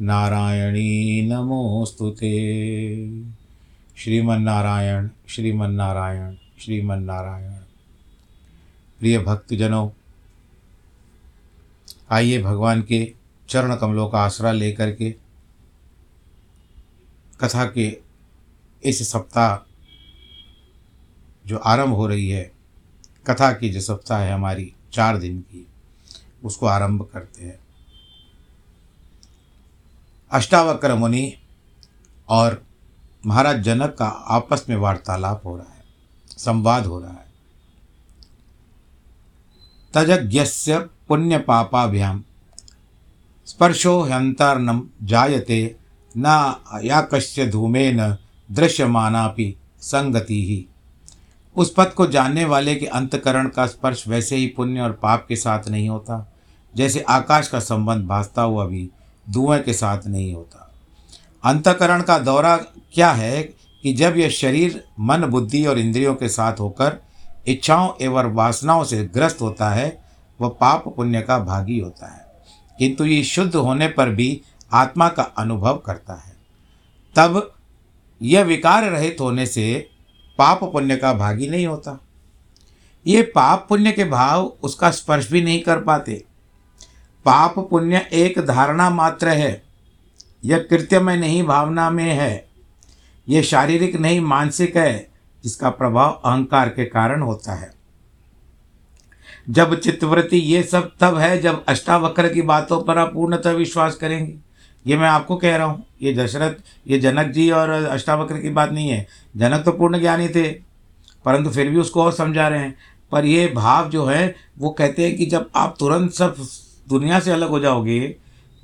नारायणी नमोऽस्तु ते। श्रीमन्नारायण श्रीमन्नारायण श्रीमन्नारायण। प्रिय भक्तजनों, आइए भगवान के चरण कमलों का आसरा लेकर के कथा के इस सप्ताह जो आरंभ हो रही है, कथा की जो सप्ताह है हमारी चार दिन की, उसको आरंभ करते हैं। अष्टावक्र मुनि और महाराज जनक का आपस में वार्तालाप हो रहा है, संवाद हो रहा है। तजज्ञस्य पुण्य पापाभ्याम स्पर्शो ह्यंतर्नम जायते, न याकश्य धूमेन दृश्यमानापि संगति। ही उस पद को जानने वाले के अंतकरण का स्पर्श वैसे ही पुण्य और पाप के साथ नहीं होता, जैसे आकाश का संबंध भासता हुआ भी धुएँ के साथ नहीं होता। अंतकरण का दौरा क्या है कि जब यह शरीर, मन, बुद्धि और इंद्रियों के साथ होकर इच्छाओं एवं वासनाओं से ग्रस्त होता है, वह पाप पुण्य का भागी होता है। किंतु ये शुद्ध होने पर भी आत्मा का अनुभव करता है। तब यह विकार रहित होने से पाप पुण्य का भागी नहीं होता। ये पाप पुण्य के भाव उसका स्पर्श भी नहीं कर पाते। पाप पुण्य एक धारणा मात्र है। यह कृत्य में नहीं भावना में है। यह शारीरिक नहीं, मानसिक है, जिसका प्रभाव अहंकार के कारण होता है। जब चित्तवृत्ति ये सब तब है जब अष्टावक्र की बातों पर आप पूर्णतः विश्वास करेंगे। ये मैं आपको कह रहा हूँ, ये दशरथ, ये जनक जी और अष्टावक्र की बात नहीं है। जनक तो पूर्ण ज्ञानी थे, परंतु फिर भी उसको और समझा रहे हैं। पर ये भाव जो है, वो कहते हैं कि जब आप तुरंत सब दुनिया से अलग हो जाओगे,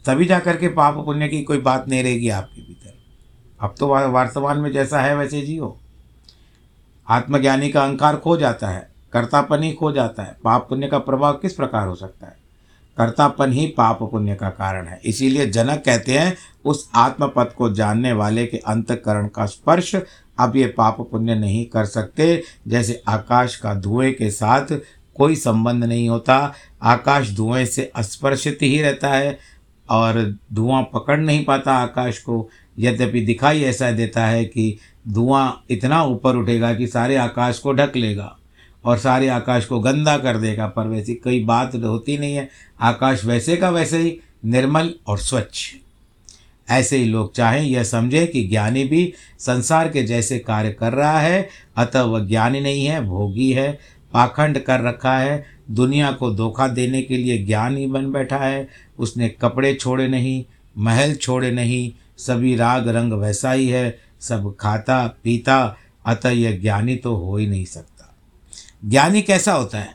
तभी जा कर के पाप पुण्य की कोई बात नहीं रहेगी आपके भीतर। अब तो वर्तमान में जैसा है वैसे जियो। आत्मज्ञानी का अहंकार खो जाता है, कर्तापन ही खो जाता है। पाप पुण्य का प्रभाव किस प्रकार हो सकता है? कर्तापन ही पाप पुण्य का कारण है। इसीलिए जनक कहते हैं, उस आत्म पद को जानने वाले के अंतकरण का स्पर्श अब ये पाप पुण्य नहीं कर सकते, जैसे आकाश का धुएँ के साथ कोई संबंध नहीं होता। आकाश धुएँ से अस्पर्शित ही रहता है और धुआँ पकड़ नहीं पाता आकाश को। यद्यपि दिखाई ऐसा देता है कि धुआँ इतना ऊपर उठेगा कि सारे आकाश को ढक लेगा और सारे आकाश को गंदा कर देगा, पर वैसी कोई बात होती नहीं है। आकाश वैसे का वैसे ही निर्मल और स्वच्छ। ऐसे ही लोग चाहें यह समझें कि ज्ञानी भी संसार के जैसे कार्य कर रहा है, अतः वह ज्ञानी नहीं है, भोगी है। पाखंड कर रखा है। दुनिया को धोखा देने के लिए ज्ञान ही बन बैठा है। उसने कपड़े छोड़े नहीं, महल छोड़े नहीं, सभी राग रंग वैसा ही है। सब खाता, पीता, अतः यह ज्ञानी तो हो ही नहीं सकता। ज्ञानी कैसा होता है?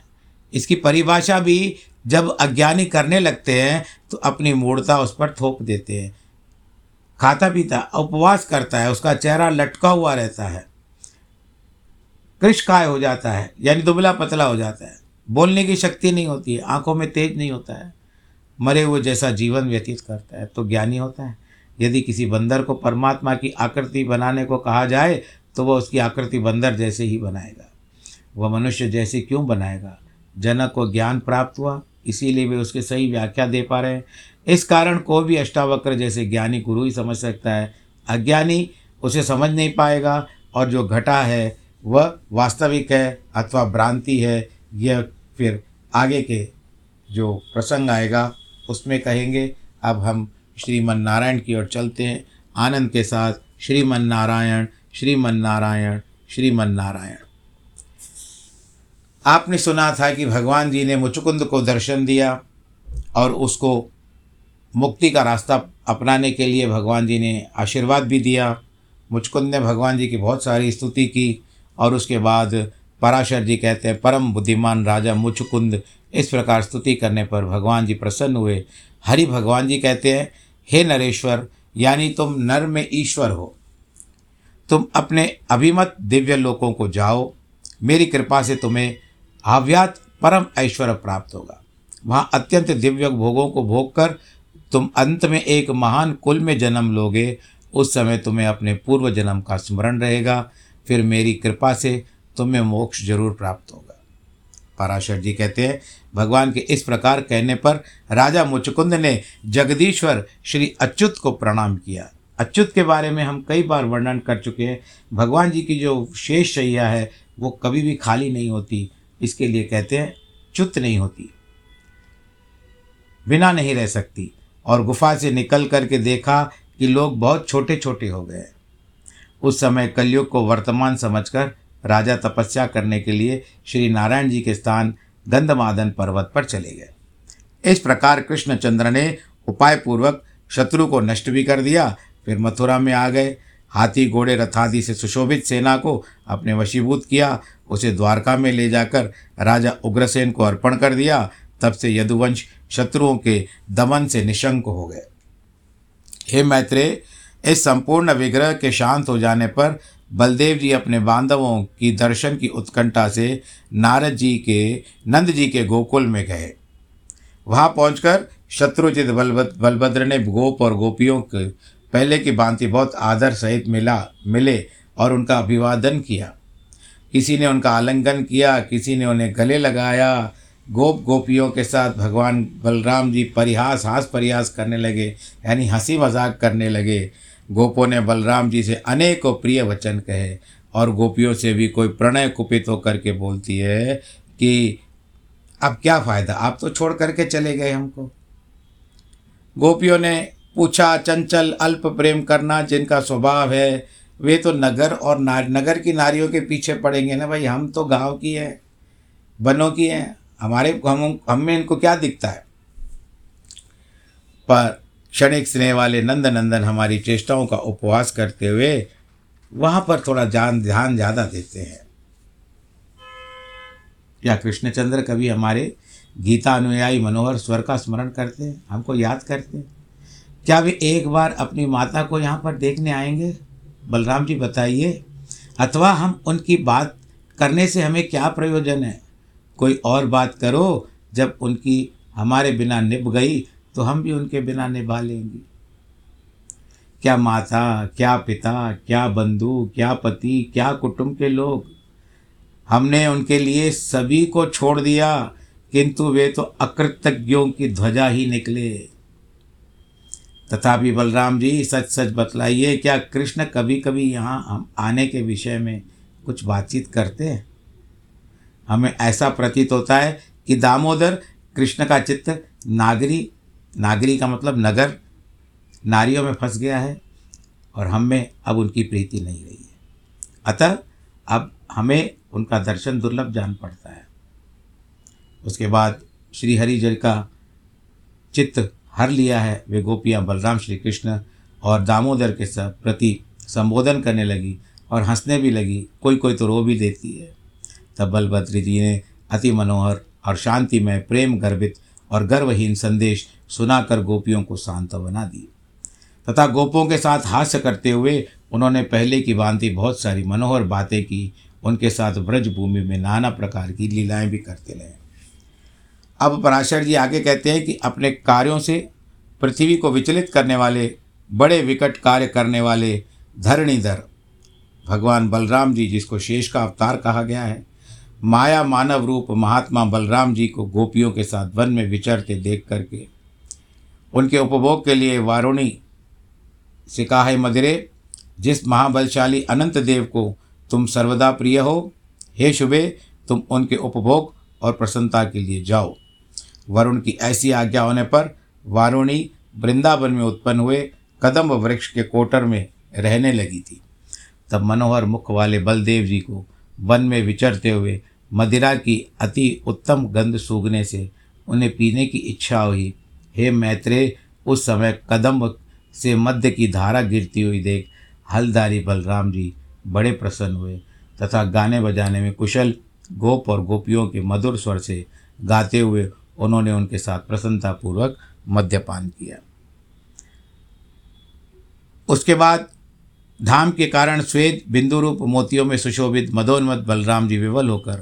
इसकी परिभाषा भी जब अज्ञानी करने लगते हैं तो अपनी मूर्ता उस पर थोप देते हैं। खाता पीता उपवास करता है, उसका चेहरा लटका हुआ रहता है। कृष्काय हो जाता है, यानी दुबला पतला हो जाता है। बोलने की शक्ति नहीं होती है, आँखों में तेज नहीं होता है। मरे हुए जैसा जीवन व्यतीत करता है तो ज्ञानी होता है। यदि किसी बंदर को परमात्मा की आकृति बनाने को कहा जाए तो वह उसकी आकृति बंदर जैसे ही बनाएगा। वह मनुष्य जैसे क्यों बनाएगा? जनक को ज्ञान प्राप्त हुआ, इसीलिए वे उसके सही व्याख्या दे पा रहे हैं। इस कारण कोई भी अष्टावक्र जैसे ज्ञानी गुरु ही समझ सकता है। अज्ञानी उसे समझ नहीं पाएगा, और जो घटा है वह वास्तविक है अथवा भ्रांति है, यह फिर आगे के जो प्रसंग आएगा, उसमें कहेंगे, अब हम श्रीमन नारायण की ओर चलते हैं। आनंद के साथ श्रीमन नारायण श्रीमन नारायण श्रीमन नारायण आपने सुना था कि भगवान जी ने मुचुकुंद को दर्शन दिया और उसको मुक्ति का रास्ता अपनाने के लिए भगवान जी ने आशीर्वाद भी दिया। मुचकुंद ने भगवान जी की बहुत सारी स्तुति की। और उसके बाद पराशर जी कहते हैं, परम बुद्धिमान राजा मुचकुंद, इस प्रकार स्तुति करने पर भगवान जी प्रसन्न हुए। हरि भगवान जी कहते हैं, हे नरेश्वर, यानी तुम नर में ईश्वर हो। तुम अपने अभिमत दिव्य लोकों को जाओ। मेरी कृपा से तुम्हें आव्यात परम ऐश्वर्य प्राप्त होगा। वहाँ अत्यंत दिव्य भोगों को भोग कर तुम अंत में एक महान कुल में जन्म लोगे। उस समय तुम्हें अपने पूर्व जन्म का स्मरण रहेगा। फिर मेरी कृपा से तुम्हें मोक्ष ज़रूर प्राप्त होगा। पराशर जी कहते हैं, भगवान के इस प्रकार कहने पर राजा मुचकुंद ने जगदीश्वर श्री अच्युत को प्रणाम किया। अच्युत के बारे में हम कई बार वर्णन कर चुके हैं। भगवान जी की जो शेष शैया है, वो कभी भी खाली नहीं होती। इसके लिए कहते हैं, च्युत नहीं होती। बिना नहीं रह सकती। और गुफा से निकल करके देखा कि लोग बहुत छोटे छोटे हो गए उस समय कलयुग को वर्तमान समझकर राजा तपस्या करने के लिए श्री नारायण जी के स्थान गंधमादन पर्वत पर चले गए। इस प्रकार कृष्णचंद्र ने उपाय पूर्वक शत्रु को नष्ट भी कर दिया, फिर मथुरा में आ गए। हाथी घोड़े रथादि से सुशोभित सेना को अपने वशीभूत किया, उसे द्वारका में ले जाकर राजा उग्रसेन को अर्पण कर दिया। तब से यदुवंश शत्रुओं के दमन से निशंक हो गए। हे मैत्रेय इस संपूर्ण विग्रह के शांत हो जाने पर बलदेव जी अपने बांधवों की दर्शन की उत्कंठा से नारद जी के, नंद जी के गोकुल में गए। वहाँ पहुंचकर शत्रुजित बलभद्र ने गोप और गोपियों के, पहले की भांति बहुत आदर सहित मिला, मिले और उनका अभिवादन किया। किसी ने उनका आलिंगन किया, किसी ने उन्हें गले लगाया गोप गोपियों के साथ भगवान बलराम जी परिहास, हास परिहास करने लगे, यानी हँसी मज़ाक करने लगे। गोपों ने बलराम जी से अनेकों प्रिय वचन कहे और गोपियों से भी कोई प्रणय कुपित होकर के बोलती है कि अब क्या फ़ायदा? आप तो छोड़ करके चले गए हमको। गोपियों ने पूछा, चंचल, अल्प प्रेम करना जिनका स्वभाव है, वे तो नगर और नार, नगर की नारियों के पीछे पड़ेंगे ना भाई? हम तो गाँव की हैं बनों की हैं। हमारे, हम हम में इनको क्या दिखता है? पर क्षणिक स्नेह वाले नंद नंदन हमारी चेष्टाओं का उपवास करते हुए वहाँ पर थोड़ा जान, ध्यान ज़्यादा देते हैं। या कृष्णचंद्र कभी हमारे गीता अनुयायी मनोहर स्वर का स्मरण करते हैं? हमको याद करते हैं। क्या वे एक बार अपनी माता को यहाँ पर देखने आएँगे? बलराम जी बताइए। अथवा हम उनकी बात करने से हमें क्या प्रयोजन है? कोई और बात करो, जब उनकी हमारे बिना निभ गई तो हम भी उनके बिना निभा लेंगे। क्या माता, क्या पिता, क्या बंधु, क्या पति, क्या कुटुंब के लोग? हमने उनके लिए सभी को छोड़ दिया, किंतु वे तो अकृतज्ञों की ध्वजा ही निकले। तथापि बलराम जी सच सच बतलाइए, क्या कृष्ण कभी कभी यहाँ हम आने के विषय में कुछ बातचीत करते हैं? हमें ऐसा प्रतीत होता है कि दामोदर कृष्ण का चित्त नागरी नागरी का मतलब नगर, नारियों में फंस गया है और हम में अब उनकी प्रीति नहीं रही है। अतः अब हमें उनका दर्शन दुर्लभ जान पड़ता है। उसके बाद श्री हरि जल का चित्त हर लिया है। वे गोपियाँ बलराम श्री कृष्ण और दामोदर के सब प्रति संबोधन करने लगी और हंसने भी लगी। कोई कोई तो रो भी देती है। तब बलभद्र जी ने अति मनोहर और शांतिमय, प्रेम गर्भित और गर्वहीन संदेश सुनाकर गोपियों को शांत बना दी। तथा गोपों के साथ हास्य करते हुए उन्होंने पहले की भांति बहुत सारी मनोहर बातें की, उनके साथ ब्रज भूमि में नाना प्रकार की लीलाएँ भी करते रहे। अब पराशर जी आगे कहते हैं कि अपने कार्यों से पृथ्वी को विचलित करने वाले, बड़े विकट कार्य करने वाले धरणीधर, भगवान बलराम जी जिसको शेष का अवतार कहा गया है माया मानव रूप महात्मा बलराम जी को गोपियों के साथ वन में विचरते देख करके उनके उपभोग के लिए वारुणी से सिकाहे मदिरे, जिस महाबलशाली अनंत देव को तुम सर्वदा प्रिय हो, हे शुभे, तुम उनके उपभोग और प्रसन्नता के लिए जाओ। वरुण की ऐसी आज्ञा होने पर वारुणी वृंदावन में उत्पन्न हुए कदम्ब वृक्ष के कोटर में रहने लगी थी। तब मनोहर मुख वाले बलदेव जी को वन में विचरते हुए मदिरा की अति उत्तम गंध सूगने से उन्हें पीने की इच्छा हुई। हे मैत्रेय, उस समय कदम्ब से मध्य की धारा गिरती हुई देख हलदारी बलराम जी बड़े प्रसन्न हुए तथा गाने बजाने में कुशल गोप और गोपियों के मधुर स्वर से गाते हुए उन्होंने उनके साथ प्रसन्नतापूर्वक मद्यपान किया। उसके बाद धाम के कारण श्वेत बिंदु रूप मोतियों में सुशोभित मदोन्मत बलराम जी विवल होकर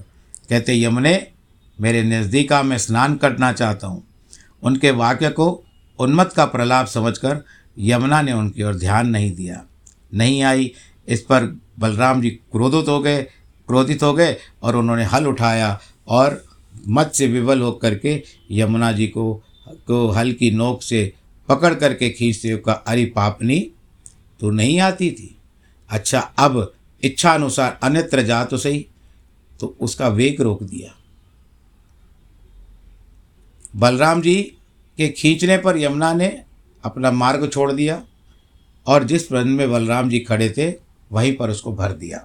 कहते, यमुने, मेरे नज़दीका में स्नान करना चाहता हूँ। उनके वाक्य को उन्मत का प्रलाप समझकर यमुना ने उनकी ओर ध्यान नहीं दिया। नहीं आई, इस पर बलराम जी क्रोधित हो गए, क्रोधित हो गए और उन्होंने हल उठाया और मत से विवल होकर के यमुना जी को को हल की नोक से पकड़ करके खींचते कहा, अरे पापनी तो नहीं आती थी। अच्छा अब इच्छा अनुसार अन्यत्र जा तो सही। तो उसका वेग रोक दिया। बलराम जी के खींचने पर यमुना ने अपना मार्ग छोड़ दिया और जिस वन में बलराम जी खड़े थे, वहीं पर उसको भर दिया।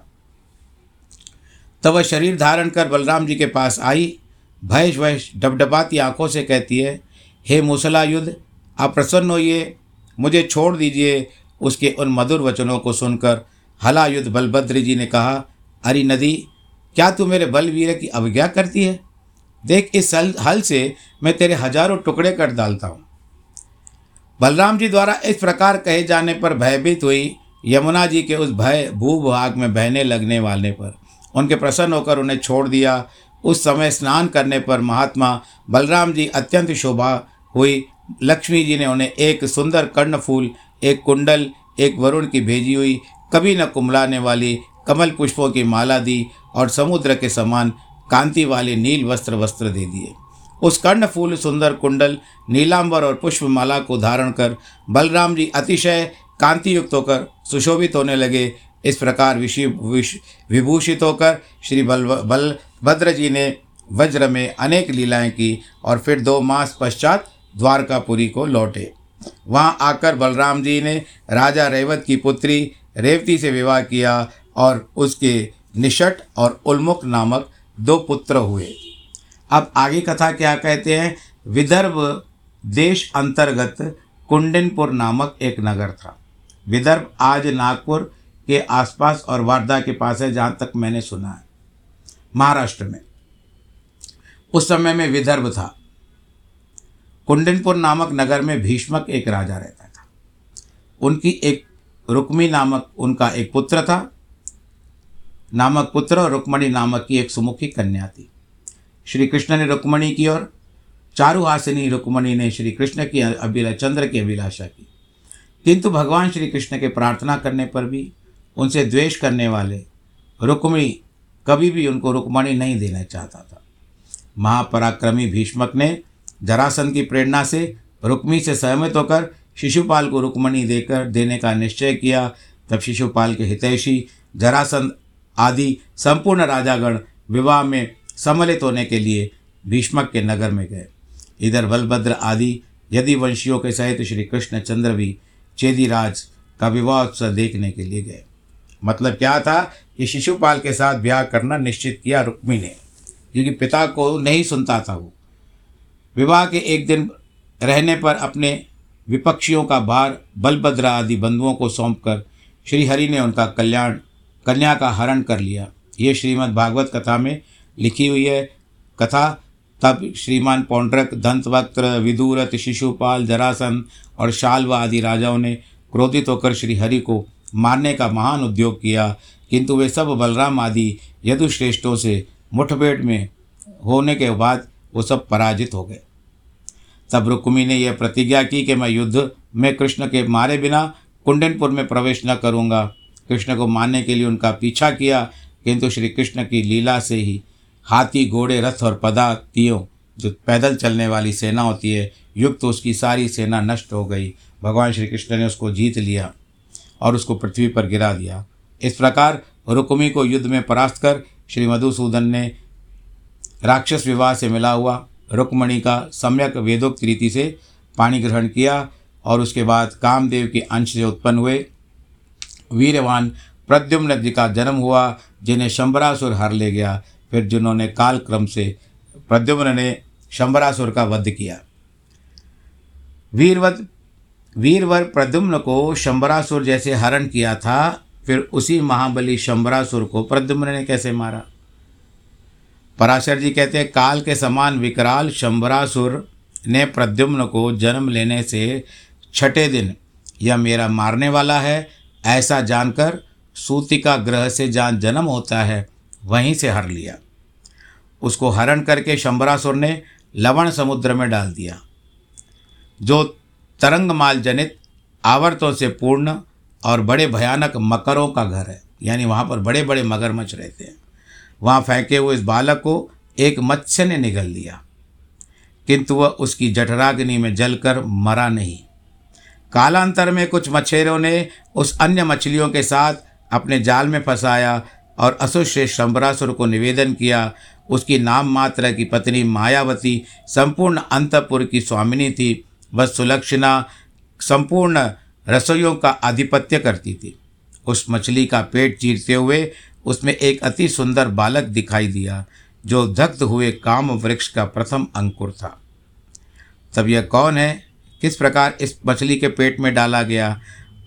तब वह शरीर धारण कर बलराम जी के पास आई। भय वह डबडबाती आँखों से कहती है, हे मूसला युद्ध आप प्रसन्न होइए, मुझे छोड़ दीजिए उसके उन मधुर वचनों को सुनकर हलायुद्ध बलभद्र जी ने कहा, अरे नदी, क्या तू मेरे बलवीर की अवज्ञा करती है? देख, इस हल से मैं तेरे हज़ारों टुकड़े कर डालता हूँ। बलराम जी द्वारा इस प्रकार कहे जाने पर भयभीत हुई। यमुना जी के उस भय भूभाग में बहने लगने वाले पर, उनके प्रसन्न होकर उन्हें छोड़ दिया। उस समय स्नान करने पर महात्मा बलराम जी अत्यंत शोभा हुई। लक्ष्मी जी ने उन्हें एक सुंदर कर्णफूल एक कुंडल, एक वरुण की भेजी हुई, कभी न कुमलाने वाली कमल पुष्पों की माला दी और समुद्र के समान कांति वाले नील वस्त्र वस्त्र दे दिए। उस कर्ण फूल सुंदर कुंडल, नीलांबर और पुष्पमाला को धारण कर बलराम जी अतिशय कांति युक्त होकर सुशोभित होने लगे। इस प्रकार विषि विभूषित होकर श्री बल बलभद्र जी ने वज्र में अनेक लीलाएँ की और फिर दो मास पश्चात द्वारकापुरी को लौटे। वहाँ आकर बलराम जी ने राजा रेवत की पुत्री रेवती से विवाह किया और उसके निषट और उल्मुख नामक दो पुत्र हुए। अब आगे कथा क्या कहते हैं? विदर्भ देश अंतर्गत कुंडनपुर नामक एक नगर था। विदर्भ आज नागपुर के आसपास और वारदा के पास है, जहाँ तक मैंने सुना है। महाराष्ट्र में। उस समय में विदर्भ था। कुंडनपुर नामक नगर में भीष्मक एक राजा रहता था। उनकी एक रुक्मी नामक, उनका एक पुत्र था। नामक पुत्र और रुक्मणी नामक की एक सुमुखी कन्या थी। श्री कृष्ण ने रुक्मणी की और चारुहासिनी रुक्मणी ने श्री कृष्ण की अभिला, चंद्र की अभिलाषा की। किंतु भगवान श्री कृष्ण के प्रार्थना करने पर भी, उनसे द्वेष करने वाले रुक्मणी कभी भी उनको रुक्मणी नहीं देना चाहता था। महापराक्रमी भीष्मक ने जरासन की प्रेरणा से रुक्मी से सहमत होकर शिशुपाल को रुक्मणी देकर देने का निश्चय किया। तब शिशुपाल के हितैषी जरासंध आदि संपूर्ण राजागण विवाह में सम्मिलित होने के लिए भीष्मक के नगर में गए। इधर बलभद्र आदि यदि वंशियों के सहित श्री कृष्ण चंद्र भी चेदीराज का विवाह उत्सव देखने के लिए गए। मतलब क्या था कि शिशुपाल के साथ ब्याह करना निश्चित किया रुक्मी ने, क्योंकि पिता को नहीं सुनता था वो। विवाह के एक दिन रहने पर अपने विपक्षियों का भार, बलभद्र आदि बंधुओं को सौंपकर श्रीहरि ने उनका कल्याण, कन्या का हरण कर लिया। ये श्रीमद् भागवत कथा में लिखी हुई है। कथा, तब श्रीमान पौंड्रक, दंतवक्त्र विदुरथ शिशुपाल, जरासन और शाल्व आदि राजाओं ने क्रोधित होकर श्रीहरि को मारने का महान उद्योग किया। किंतु वे सब बलराम आदि यदुश्रेष्ठों से मुठभेड़ में होने के बाद वो सब पराजित हो गए। तब रुक्मी ने यह प्रतिज्ञा की कि मैं युद्ध में कृष्ण के मारे बिना कुंडनपुर में प्रवेश न करूँगा। कृष्ण को मारने के लिए उनका पीछा किया, किंतु श्री कृष्ण की लीला से ही हाथी, घोड़े, रथ और पदातियों, जो पैदल चलने वाली सेना होती है, युक्त उसकी सारी सेना नष्ट हो गई। भगवान श्री कृष्ण ने उसको जीत लिया और उसको पृथ्वी पर गिरा दिया। इस प्रकार रुक्मी को युद्ध में परास्त कर श्री मधुसूदन ने राक्षस विवाह से मिला हुआ रुक्मणी का सम्यक वेदोक्त रीति से पाणी ग्रहण किया और उसके बाद कामदेव के अंश से उत्पन्न हुए वीरवान प्रद्युम्न जी का जन्म हुआ, जिन्हें शंबरासुर हर ले गया, फिर जिन्होंने काल क्रम से प्रद्युम्न ने शंबरासुर का वध किया। वीरवत, वीरवर प्रद्युम्न को शंबरासुर जैसे हरण किया था, फिर उसी महाबली शंबरासुर को प्रद्युम्न ने कैसे मारा? पराशर जी कहते हैं, काल के समान विकराल शंबरासुर ने प्रद्युम्न को जन्म लेने से छठे दिन यह मेरा मारने वाला है। ऐसा जानकर सूतिका ग्रह से जहाँ जन्म होता है, वहीं से हर लिया। उसको हरण करके शंबरासुर ने लवण समुद्र में डाल दिया। जो तरंगमाल जनित आवर्तों से पूर्ण और बड़े भयानक मकरों का घर है, यानी वहाँ पर बड़े बड़े मगरमच्छ रहते हैं। वहाँ फेंके हुए इस बालक को एक मत्स्य ने निगल लिया। किंतु वह उसकी जठराग्नि में जलकर मरा नहीं। कालांतर में कुछ मच्छेरों ने उस अन्य मछलियों के साथ अपने जाल में फंसाया और असुश्रेष्ठ शंबरासुर को निवेदन किया, उसकी नाम मात्र की पत्नी मायावती संपूर्ण अंतपुर की स्वामिनी थी। वह सुलक्षणा संपूर्ण रसोइयों का आधिपत्य करती थी। उस मछली का पेट चीरते हुए उसमें एक अति सुंदर बालक दिखाई दिया, जो दग्ध हुए काम वृक्ष का प्रथम अंकुर था। तब यह कौन है? किस प्रकार इस मछली के पेट में डाला गया?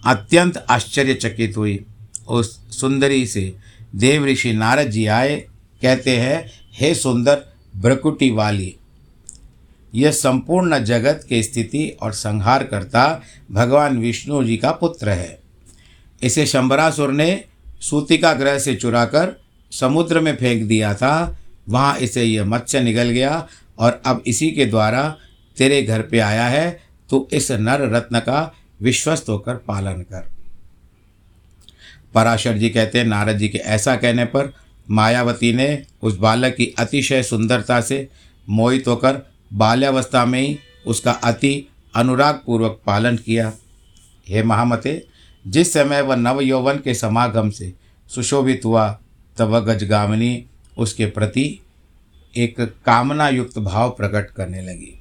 अत्यंत आश्चर्यचकित हुई। उस सुंदरी से देव ऋषि नारद जी आए, कहते हैं, हे सुंदर ब्रकुटी वाली, यह संपूर्ण जगत के स्थिति और संहार करता भगवान विष्णु जी का पुत्र है। इसे शंबरासुर ने सूतिका ग्रह से चुराकर समुद्र में फेंक दिया था, वहाँ इसे यह मत्स्य निगल गया और अब इसी के द्वारा तेरे घर पे आया है तो इस नर रत्न का विश्वस्त होकर पालन कर। पराशर जी कहते हैं, नारद जी के ऐसा कहने पर मायावती ने उस बालक की अतिशय सुंदरता से मोहित होकर बाल्यावस्था में ही उसका अति अनुराग पूर्वक पालन किया। हे महामते जिस समय वह नव यौवन के समागम से सुशोभित हुआ, तब वह गजगामिनी उसके प्रति एक कामना युक्त भाव प्रकट करने लगी।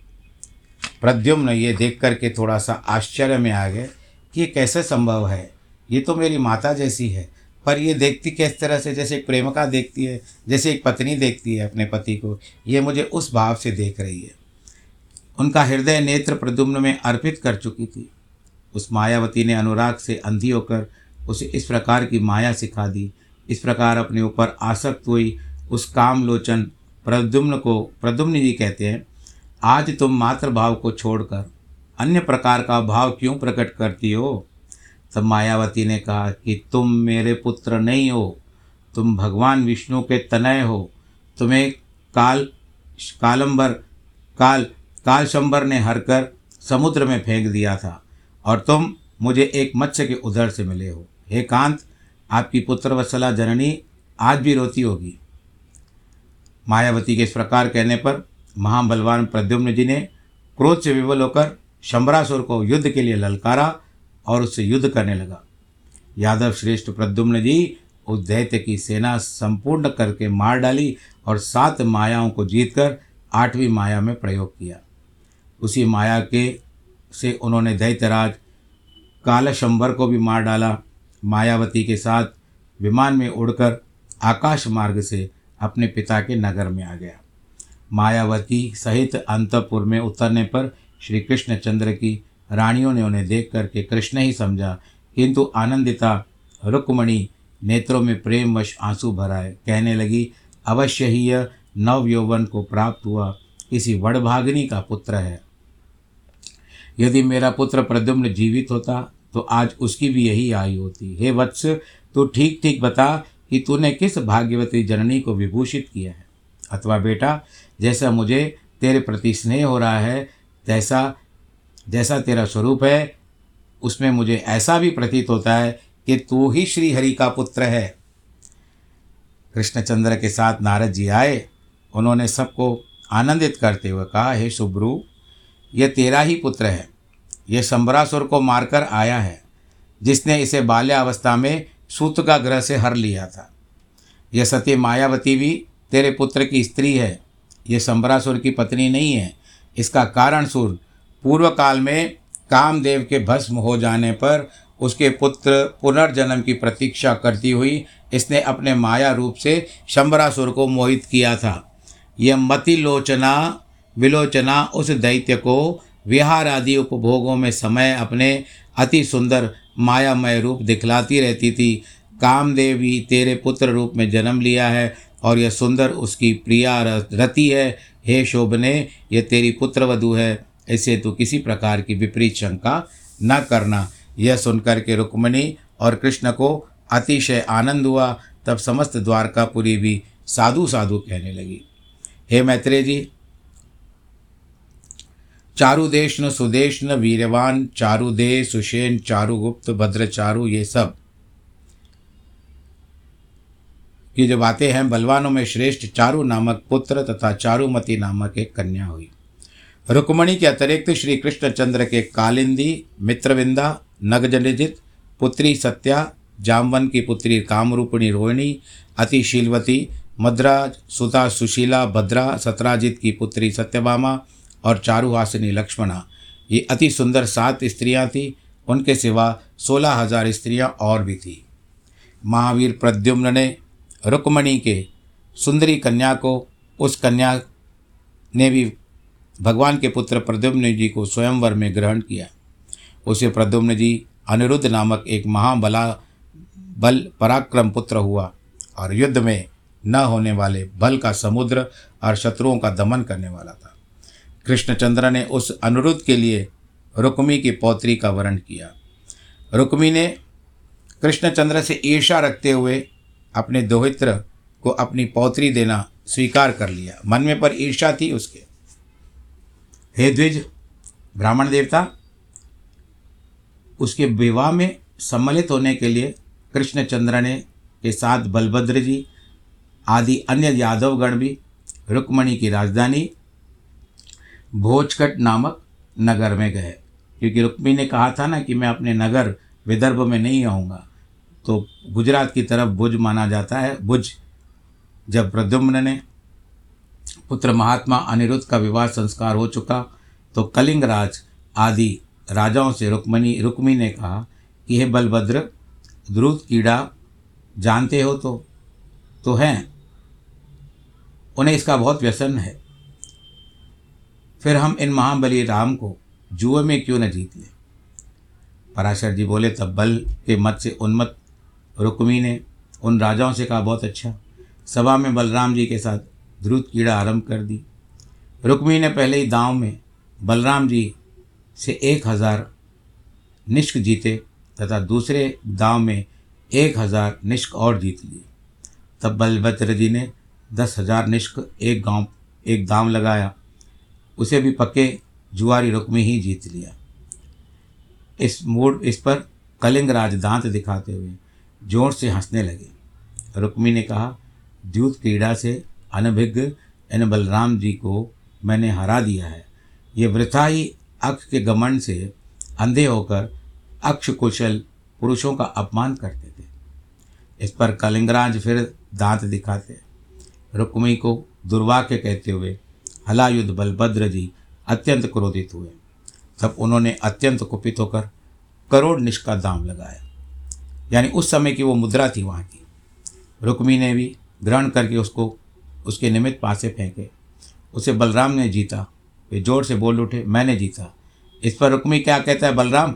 प्रद्युम्न ये देख कर के थोड़ा सा आश्चर्य में आ गए कि ये कैसे संभव है? ये तो मेरी माता जैसी है, पर ये देखती किस तरह से? जैसे एक प्रेमिका देखती है, जैसे एक पत्नी देखती है अपने पति को, ये मुझे उस भाव से देख रही है। उनका हृदय नेत्र प्रद्युम्न में अर्पित कर चुकी थी। उस मायावती ने अनुराग से अंधी होकर उसे इस प्रकार की माया सिखा दी। इस प्रकार अपने ऊपर आसक्त हुई। उस काम लोचन प्रद्युम्न को प्रद्युम्न जी कहते हैं, आज तुम मातृभाव को छोड़कर अन्य प्रकार का भाव क्यों प्रकट करती हो? तब मायावती ने कहा कि तुम मेरे पुत्र नहीं हो। तुम भगवान विष्णु के तनय हो। तुम्हें काल, कालंबर, काल, कालशंबर ने हरकर समुद्र में फेंक दिया था। और तुम मुझे एक मत्स्य के उधर से मिले हो। हे कांत, आपकी पुत्र वत्सला जननी आज भी रोती होगी। मायावती के इस प्रकार कहने पर महाबलवान प्रद्युम्न जी ने क्रोध से विवल होकर शंबरासुर को युद्ध के लिए ललकारा और उससे युद्ध करने लगा। यादव श्रेष्ठ प्रद्युम्न जी उस दैत्य की सेना संपूर्ण करके मार डाली और सात मायाओं को जीतकर आठवीं माया में प्रयोग किया। उसी माया के से उन्होंने दैत्यराज कालशंबर को भी मार डाला। मायावती के साथ विमान में उड़कर आकाश मार्ग से अपने पिता के नगर में आ गया। मायावती सहित अंतपुर में उतरने पर श्री कृष्ण चंद्र की रानियों ने उन्हें देख करके कृष्ण ही समझा, किंतु आनंदिता रुक्मणी नेत्रों में प्रेमवश आँसू भराए। कहने लगी, अवश्य ही यह नव यौवन को प्राप्त हुआ। किसी वड़भागिनी का पुत्र है। यदि मेरा पुत्र प्रद्युम्न जीवित होता तो आज उसकी भी यही आयु होती। हे वत्स, तू ठीक ठीक बता कि तूने किस भाग्यवती जननी को विभूषित किया है। अथवा बेटा, जैसा मुझे तेरे प्रति स्नेह हो रहा है, तैसा, जैसा तेरा स्वरूप है, उसमें मुझे ऐसा भी प्रतीत होता है कि तू ही श्री हरि का पुत्र है। कृष्णचंद्र के साथ नारद जी आए। उन्होंने सबको आनंदित करते हुए कहा, हे सुब्रू यह तेरा ही पुत्र है। यह संबरासुर को मारकर आया है, जिसने इसे बाल्यावस्था में सूत का ग्रह से हर लिया था। यह सती मायावती भी तेरे पुत्र की स्त्री है। यह संबरासुर की पत्नी नहीं है। इसका कारण सुर पूर्व काल में कामदेव के भस्म हो जाने पर उसके पुत्र पुनर्जन्म की प्रतीक्षा करती हुई इसने अपने माया रूप से शंबरासुर को मोहित किया था। यह मतिलोचना विलोचना उस दैत्य को विहार आदि उपभोगों में समय अपने अति सुंदर मायामय रूप दिखलाती रहती थी। कामदेवी तेरे पुत्र रूप में जन्म लिया है और यह सुंदर उसकी प्रिया रति है। हे शोभने यह तेरी पुत्र वधु है। इसे तो किसी प्रकार की विपरीत शंका न करना। यह सुनकर के रुक्मणी और कृष्ण को अतिशय आनंद हुआ। तब समस्त द्वारकापुरी भी साधु साधु कहने लगी। हे मैत्रेय जी चारुदेश न सुदेश न वीरवान, चारुदे सुशेन चारुगुप्त भद्र चारु ये सब। ये जो बातें हैं, बलवानों में श्रेष्ठ चारु नामक पुत्र तथा चारुमती नामक एक कन्या हुई। रुक्मणी के अतिरिक्त श्री कृष्णचंद्र के कालिंदी, मित्रविंदा, नगजनिजित, पुत्री सत्या, जामवन की पुत्री कामरूपिणी रोहिणी, अतिशीलवती, मद्राज सुता सुशीला, भद्रा, सतराजित की पुत्री सत्यभामा और चारुहासिनी लक्ष्मणा। ये अति सुंदर सात स्त्रियाँ थीं। उनके सिवा सोलह हज़ार स्त्रियाँ और भी थीं। महावीर प्रद्युम्न ने रुक्मणी के सुंदरी कन्या को, उस कन्या ने भी भगवान के पुत्र प्रद्युम्न जी को स्वयंवर में ग्रहण किया। उसे प्रद्युम्न जी अनिरुद्ध नामक एक महाबला बल पराक्रम पुत्र हुआ और युद्ध में न होने वाले बल का समुद्र और शत्रुओं का दमन करने वाला था। कृष्णचंद्र ने उस अनुरुद्ध के लिए रुक्मी की पौत्री का वर्ण किया। रुक्मी ने कृष्णचंद्र से ईर्षा रखते हुए अपने दोहित्र को अपनी पौत्री देना स्वीकार कर लिया। मन में पर ईर्षा थी उसके। हे द्विज, ब्राह्मण देवता, उसके विवाह में सम्मिलित होने के लिए कृष्णचंद्र ने के साथ बलभद्र जी, आदि अन्य यादवगण भी, रुक्मणी की राजधानी भोजकट नामक नगर में गए। क्योंकि रुक्मी ने कहा था ना कि मैं अपने नगर विदर्भ में नहीं आऊँगा। तो गुजरात की तरफ़ भुज माना जाता है भुज जब प्रद्युम्न ने पुत्र महात्मा अनिरुद्ध का विवाह संस्कार हो चुका तो कलिंगराज आदि राजाओं से रुक्मणी रुक्मी ने कहा कि हे बलभद्र, द्रुत कीड़ा जानते हो तो तो हैं। उन्हें इसका बहुत व्यसन है। फिर हम इन महाबली राम को जुए में क्यों न जीत लें? पराशर जी बोले, तब बल के मत से उन्मत रुक्मी ने उन राजाओं से कहा, बहुत अच्छा। सभा में बलराम जी के साथ द्रुत कीड़ा आरंभ कर दी। रुक्मी ने पहले ही दांव में बलराम जी से एक हज़ार निष्क जीते तथा दूसरे दांव में एक हज़ार निष्क और जीत लिए। तब बलभद्र जी ने दस हज़ार निष्क एक गाँव, एक दाम लगाया। उसे भी पक्के जुआरी रुक में ही जीत लिया। इस मूड, इस पर कलिंग राज दांत दिखाते हुए ज़ोर से हंसने लगे। रुक्मी ने कहा, द्यूत क्रीड़ा से अनभिज्ञ इन बलराम जी को मैंने हरा दिया है। ये वृथा ही अक्ष के गमन से अंधे होकर अक्ष कुशल पुरुषों का अपमान करते थे। इस पर कलिंगराज फिर दांत दिखाते। रुक्मी को दुर्वाक्य कहते हुए हलायुद्ध बलभद्र जी अत्यंत क्रोधित हुए। तब उन्होंने अत्यंत कुपित होकर करोड़ निष्ठ का दाम लगाया। यानी उस समय की वो मुद्रा थी वहाँ की। रुक्मी ने भी ग्रहण करके उसको, उसके निमित्त पासे फेंके। उसे बलराम ने जीता। वे ज़ोर से बोल उठे, मैंने जीता। इस पर रुक्मी क्या कहता है बलराम?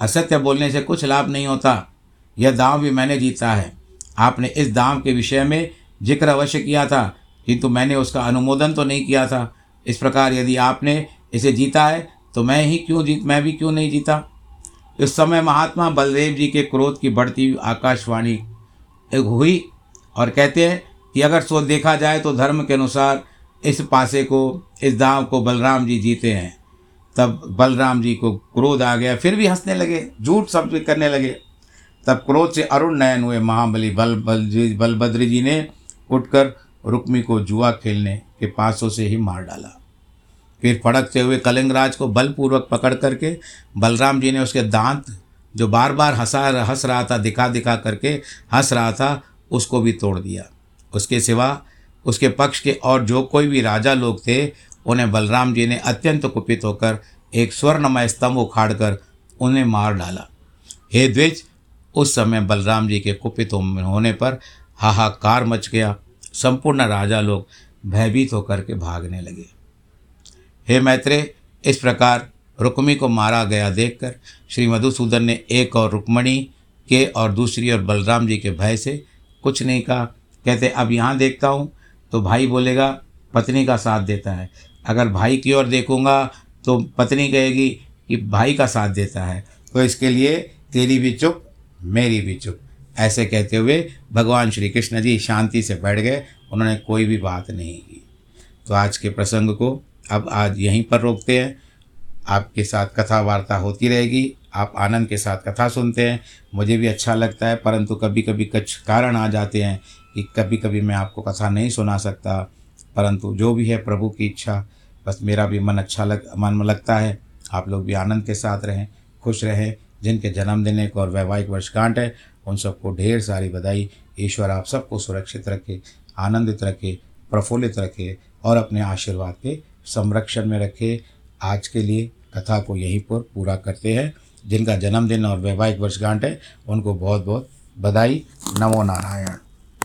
असत्य बोलने से कुछ लाभ नहीं होता। यह दाम भी मैंने जीता है। आपने इस दाम के विषय में ज़िक्र अवश्य किया था। किंतु मैंने उसका अनुमोदन तो नहीं किया था। इस प्रकार यदि आपने इसे जीता है तो मैं ही क्यों जीत, मैं भी क्यों नहीं जीता? इस समय महात्मा बलदेव जी के क्रोध की बढ़ती हुई आकाशवाणी हुई और कहते हैं कि अगर सो देखा जाए तो धर्म के अनुसार इस पासे को, इस दाव को बलराम जी जीते हैं। तब बलराम जी को क्रोध आ गया, फिर भी हंसने लगे, झूठ सब करने लगे। तब क्रोध से अरुण नयन हुए। महाबली बल बल जी बलभद्र जी ने उठकर रुक्मी को जुआ खेलने के पासों से ही मार डाला। फिर फड़कते हुए कलिंगराज को बलपूर्वक पकड़ करके बलराम जी ने उसके दांत, जो बार बार हंसा, हंस रहा था दिखा दिखा करके हंस रहा था, उसको भी तोड़ दिया। उसके सिवा, उसके पक्ष के और जो कोई भी राजा लोग थे, उन्हें बलराम जी ने अत्यंत कुपित होकर एक स्वर्णमय स्तंभ उखाड़ कर उन्हें मार डाला। हे द्विज, उस समय बलराम जी के कुपित होने पर हाहाकार मच गया। संपूर्ण राजा लोग भयभीत होकर के भागने लगे। हे मैत्रे इस प्रकार रुक्मी को मारा गया देखकर श्री मधुसूदन ने एक और रुक्मणी के और दूसरी और बलराम जी के भय से कुछ नहीं कहा। कहते, अब यहाँ देखता हूँ। तो भाई बोलेगा, पत्नी का साथ देता है। अगर भाई की ओर देखूँगा तो पत्नी कहेगी कि भाई का साथ देता है। तो इसके लिए तेरी भी चुप, मेरी भी चुप। ऐसे कहते हुए भगवान श्री कृष्ण जी शांति से बैठ गए, उन्होंने कोई भी बात नहीं की। तो आज के प्रसंग को अब आज यहीं पर रोकते हैं। आपके साथ कथा वार्ता होती रहेगी, आप आनंद के साथ कथा सुनते हैं। मुझे भी अच्छा लगता है, परंतु कभी कभी कुछ कारण आ जाते हैं कि कभी कभी मैं आपको कथा नहीं सुना सकता। परंतु जो भी है प्रभु की इच्छा, बस मेरा भी मन अच्छा लग, मन लगता है। आप लोग भी आनंद के साथ रहें, खुश रहें। जिनके जन्मदिन एक और वैवाहिक वर्षगांठ है उन सबको ढेर सारी बधाई। ईश्वर आप सबको सुरक्षित रखे, आनंदित रखे, प्रफुल्लित रखे और अपने आशीर्वाद के संरक्षण में रखे। आज के लिए कथा को यहीं पर पूरा करते हैं। जिनका जन्मदिन और वैवाहिक वर्षगांठ है, उनको बहुत बहुत बधाई। नमो नारायण।